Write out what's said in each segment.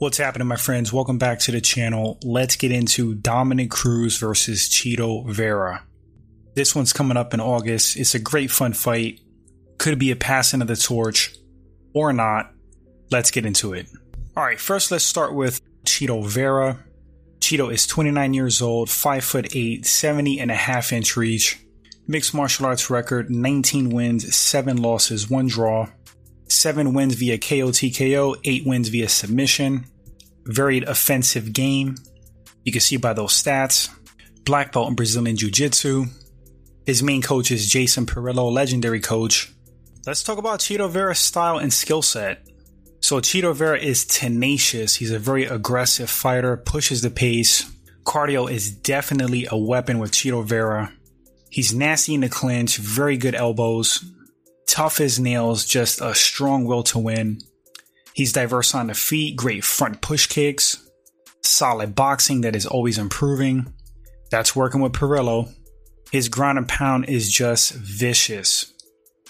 What's happening, my friends? Welcome back to the channel. Let's get into Dominick Cruz versus Chito Vera. This one's coming up in August. It's a great fun fight. Could be a passing of the torch or not. Let's get into it. All right, first let's start with Chito Vera. Chito is 29 years old, 5 foot 8, 70 and a half inch reach. Mixed martial arts record 19 wins, 7 losses, 1 draw. 7 wins via KO TKO, 8 wins via submission. Very offensive game. You can see by those stats. Black belt in Brazilian Jiu Jitsu. His main coach is Jason Parillo, legendary coach. Let's talk about Chito Vera's style and skill set. So, Chito Vera is tenacious. He's a very aggressive fighter, pushes the pace. Cardio is definitely a weapon with Chito Vera. He's nasty in the clinch, very good elbows, tough as nails, just a strong will to win. He's diverse on the feet, great front push kicks, solid boxing that is always improving. That's working with Parillo. His ground and pound is just vicious.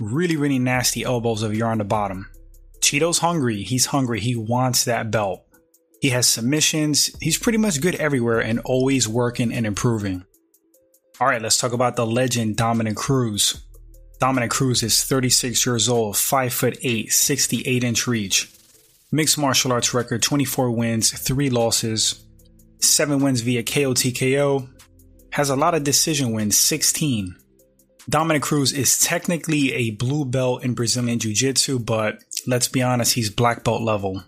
Really, really nasty elbows if you're on the bottom. Chito's hungry. He's hungry. He wants that belt. He has submissions. He's pretty much good everywhere and always working and improving. All right, let's talk about the legend Dominick Cruz. Dominick Cruz is 36 years old, 5 foot 8, 68 inch reach. Mixed martial arts record 24 wins, 3 losses, 7 wins via KO TKO. Has a lot of decision wins, 16. Dominick Cruz is technically a blue belt in Brazilian Jiu Jitsu, but let's be honest, he's black belt level.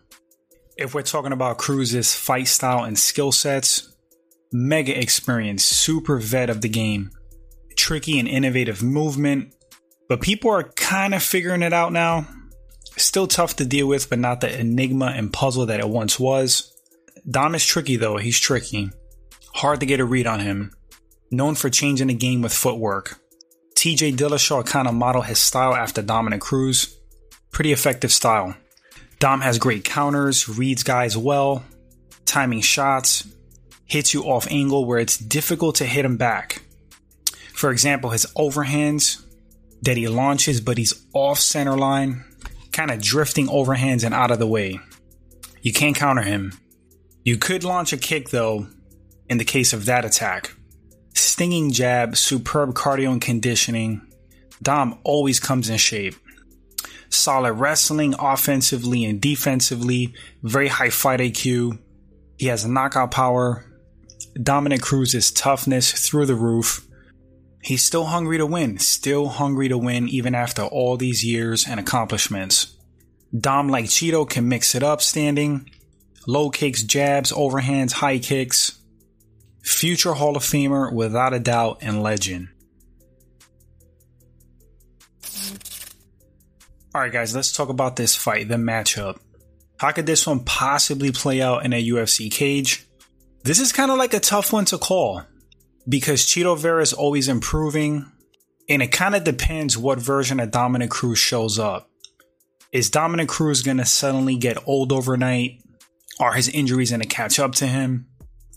If we're talking about Cruz's fight style and skill sets, mega experience, super vet of the game, tricky and innovative movement, but people are kind of figuring it out now. Still tough to deal with, but not the enigma and puzzle that it once was. Dom is tricky though, he's tricky. Hard to get a read on him. Known for changing the game with footwork. TJ Dillashaw kind of modeled his style after Dominick Cruz. Pretty effective style. Dom has great counters, reads guys well, timing shots, hits you off angle where it's difficult to hit him back. For example, his overhands that he launches, but he's off center line, kind of drifting overhands and out of the way. You can't counter him. You could launch a kick though, in the case of that attack. Stinging jab, superb cardio and conditioning. Dom always comes in shape. Solid wrestling offensively and defensively, very high fight IQ. He has knockout power. Dominick Cruz's toughness through the roof. He's still hungry to win, still hungry to win even after all these years and accomplishments. Dom like Chito can mix it up standing, low kicks, jabs, overhands, high kicks. Future Hall of Famer without a doubt and legend. Alright, guys, let's talk about this fight, the matchup. How could this one possibly play out in a UFC cage? This is kind of like a tough one to call because Chito Vera is always improving, and it kind of depends what version of Dominick Cruz shows up. Is Dominick Cruz going to suddenly get old overnight? Are his injuries going to catch up to him?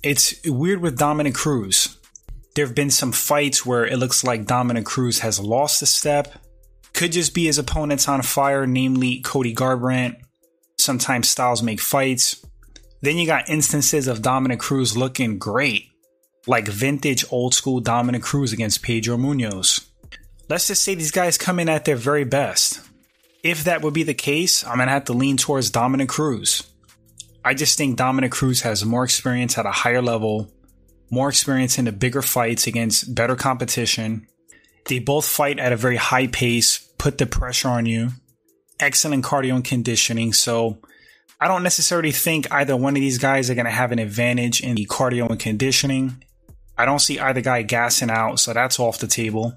It's weird with Dominick Cruz. There have been some fights where it looks like Dominick Cruz has lost a step. Could just be his opponents on fire, namely Cody Garbrandt. Sometimes styles make fights. Then you got instances of Dominick Cruz looking great like vintage old school Dominick Cruz against Pedro Munhoz. Let's just say these guys come in at their very best. If that would be the case, I'm gonna have to lean towards Dominick Cruz. I just think Dominick Cruz has more experience at a higher level, more experience in the bigger fights against better competition. They both fight at a very high pace, put the pressure on you, excellent cardio and conditioning. So I don't necessarily think either one of these guys are going to have an advantage in the cardio and conditioning. I don't see either guy gassing out, so that's off the table.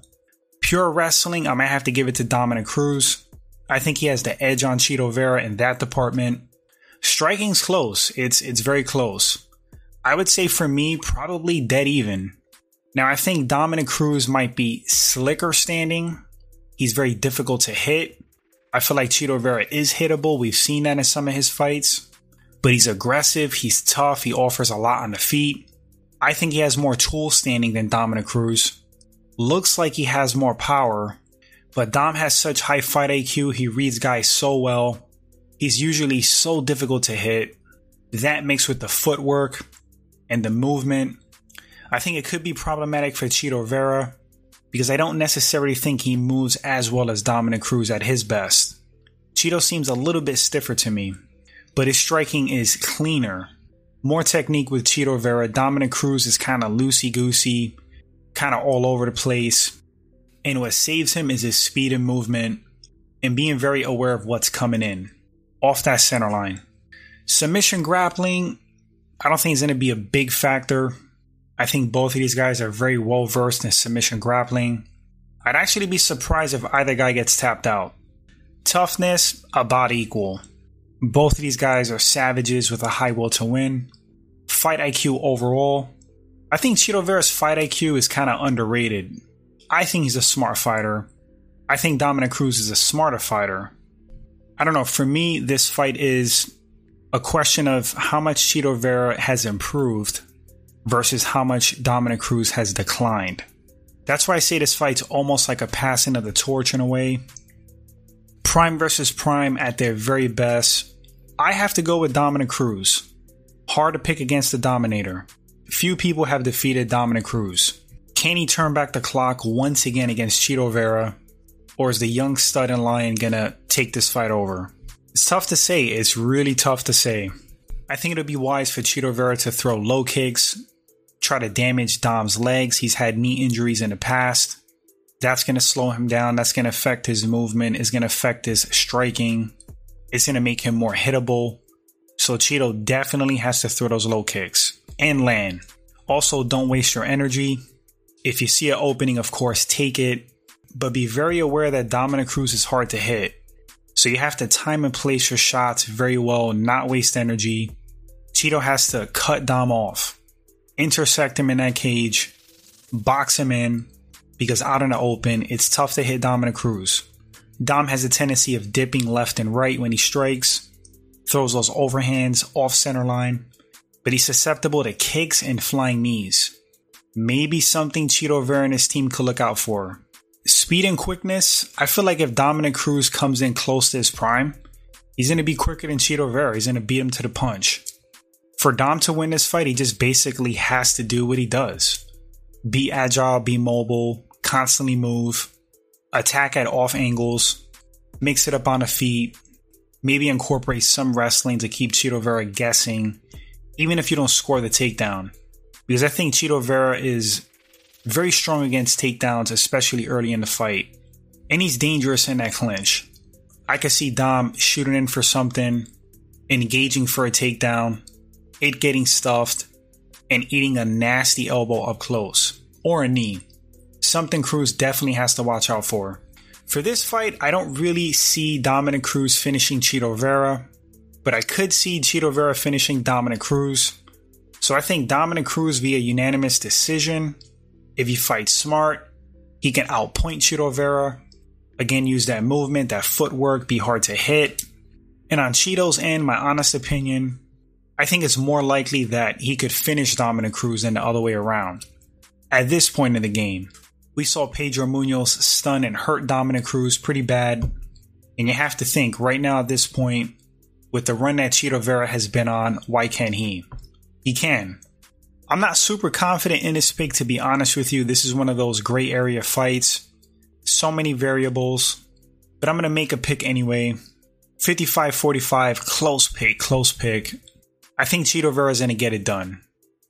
Pure wrestling, I might have to give it to Dominick Cruz. I think he has the edge on Chito Vera in that department. Striking's close. It's it's very close. I would say for me, probably dead even. Now I think Dominick Cruz might be slicker standing. He's very difficult to hit. I feel like Chito Vera is hittable. We've seen that in some of his fights. But he's aggressive, he's tough, he offers a lot on the feet. I think he has more tool standing than Dominick Cruz. Looks like he has more power, but Dom has such high fight IQ, he reads guys so well. He's usually so difficult to hit. That mixed with the footwork and the movement, I think it could be problematic for Chito Vera because I don't necessarily think he moves as well as Dominick Cruz at his best. Chito seems a little bit stiffer to me, but his striking is cleaner. More technique with Chito Vera. Dominick Cruz is kind of loosey goosey, kind of all over the place. And what saves him is his speed and movement and being very aware of what's coming in off that center line. Submission grappling, I don't think is going to be a big factor. I think both of these guys are very well versed in submission grappling. I'd actually be surprised if either guy gets tapped out. Toughness, about equal. Both of these guys are savages with a high will to win. Fight IQ overall, I think Chito Vera's fight IQ is kind of underrated. I think he's a smart fighter. I think Dominick Cruz is a smarter fighter. I don't know. For me, this fight is a question of how much Chito Vera has improved versus how much Dominick Cruz has declined. That's why I say this fight's almost like a passing of the torch in a way. Prime versus Prime at their very best. I have to go with Dominick Cruz. Hard to pick against the Dominator. Few people have defeated Dominick Cruz. Can he turn back the clock once again against Chito Vera? Or is the young stud and lion gonna take this fight over? It's tough to say. It's really tough to say. I think it would be wise for Chito Vera to throw low kicks, try to damage Dom's legs. He's had knee injuries in the past. That's going to slow him down. That's going to affect his movement. It's going to affect his striking. It's going to make him more hittable. So Chito definitely has to throw those low kicks and land. Also, don't waste your energy. If you see an opening, of course, take it, but be very aware that Dominick Cruz is hard to hit. So you have to time and place your shots very well, not waste energy. Chito has to cut Dom off intersect him in that cage, box him in, because out in the open, it's tough to hit Dominick Cruz. Dom has a tendency of dipping left and right when he strikes, throws those overhands off center line, but he's susceptible to kicks and flying knees. Maybe something Chito Vera and his team could look out for. Speed and quickness, I feel like if Dominick Cruz comes in close to his prime, he's going to be quicker than Chito Vera. He's going to beat him to the punch for Dom to win this fight, he just basically has to do what he does be agile, be mobile, constantly move, attack at off angles, mix it up on the feet, maybe incorporate some wrestling to keep Chito Vera guessing, even if you don't score the takedown. Because I think Chito Vera is very strong against takedowns, especially early in the fight. And he's dangerous in that clinch. I could see Dom shooting in for something, engaging for a takedown, it getting stuffed, and eating a nasty elbow up close, or a knee. Something Cruz definitely has to watch out for. For this fight, I don't really see Dominick Cruz finishing Chito Vera, but I could see Chito Vera finishing Dominick Cruz. So I think Dominick Cruz via unanimous decision. If he fights smart, he can outpoint Chito Vera. Again, use that movement, that footwork, be hard to hit. And on Chito's end, my honest opinion, I think it's more likely that he could finish Dominick Cruz than the other way around. At this point in the game, we saw Pedro Munhoz stun and hurt Dominick Cruz pretty bad. And you have to think right now at this point, with the run that Chito Vera has been on, why can't he? He can. I'm not super confident in this pick, to be honest with you. This is one of those gray area fights. So many variables. But I'm going to make a pick anyway. 55 45, close pick, close pick. I think Chito Vera is going to get it done.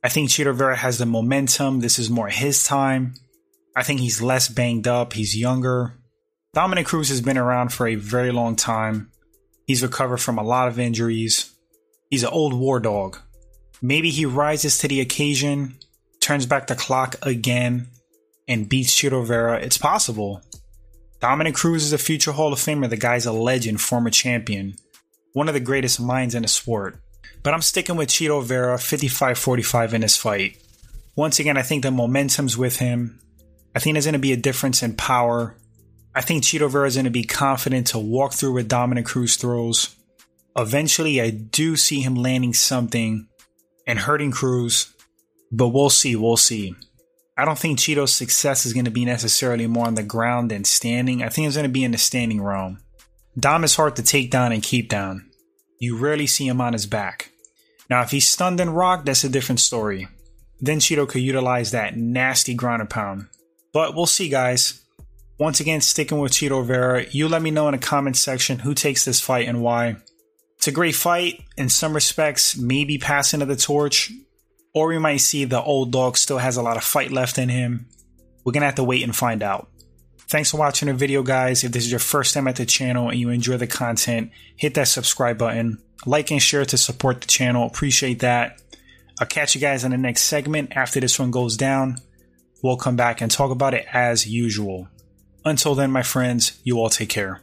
I think Chito Vera has the momentum. This is more his time. I think he's less banged up. He's younger. Dominick Cruz has been around for a very long time. He's recovered from a lot of injuries. He's an old war dog. Maybe he rises to the occasion, turns back the clock again, and beats Chito Vera. It's possible. Dominick Cruz is a future Hall of Famer. The guy's a legend, former champion, one of the greatest minds in the sport. But I'm sticking with Chito Vera 55 45 in this fight. Once again, I think the momentum's with him. I think there's going to be a difference in power. I think Chito Vera is going to be confident to walk through with Dominick Cruz throws. Eventually, I do see him landing something and hurting Cruz, but we'll see. We'll see. I don't think Chito's success is going to be necessarily more on the ground than standing. I think it's going to be in the standing realm. Dom is hard to take down and keep down. You rarely see him on his back. Now, if he's stunned and rocked, that's a different story. Then Chito could utilize that nasty ground and pound. But we'll see, guys. Once again, sticking with Chito Vera, you let me know in the comments section who takes this fight and why. It's a great fight. In some respects, maybe passing of the torch. Or we might see the old dog still has a lot of fight left in him. We're to have to wait and find out. Thanks for watching the video, guys. If this is your first time at the channel and you enjoy the content, hit that subscribe button. Like and share to support the channel. Appreciate that. I'll catch you guys in the next segment after this one goes down. We'll come back and talk about it as usual. Until then, my friends, you all take care.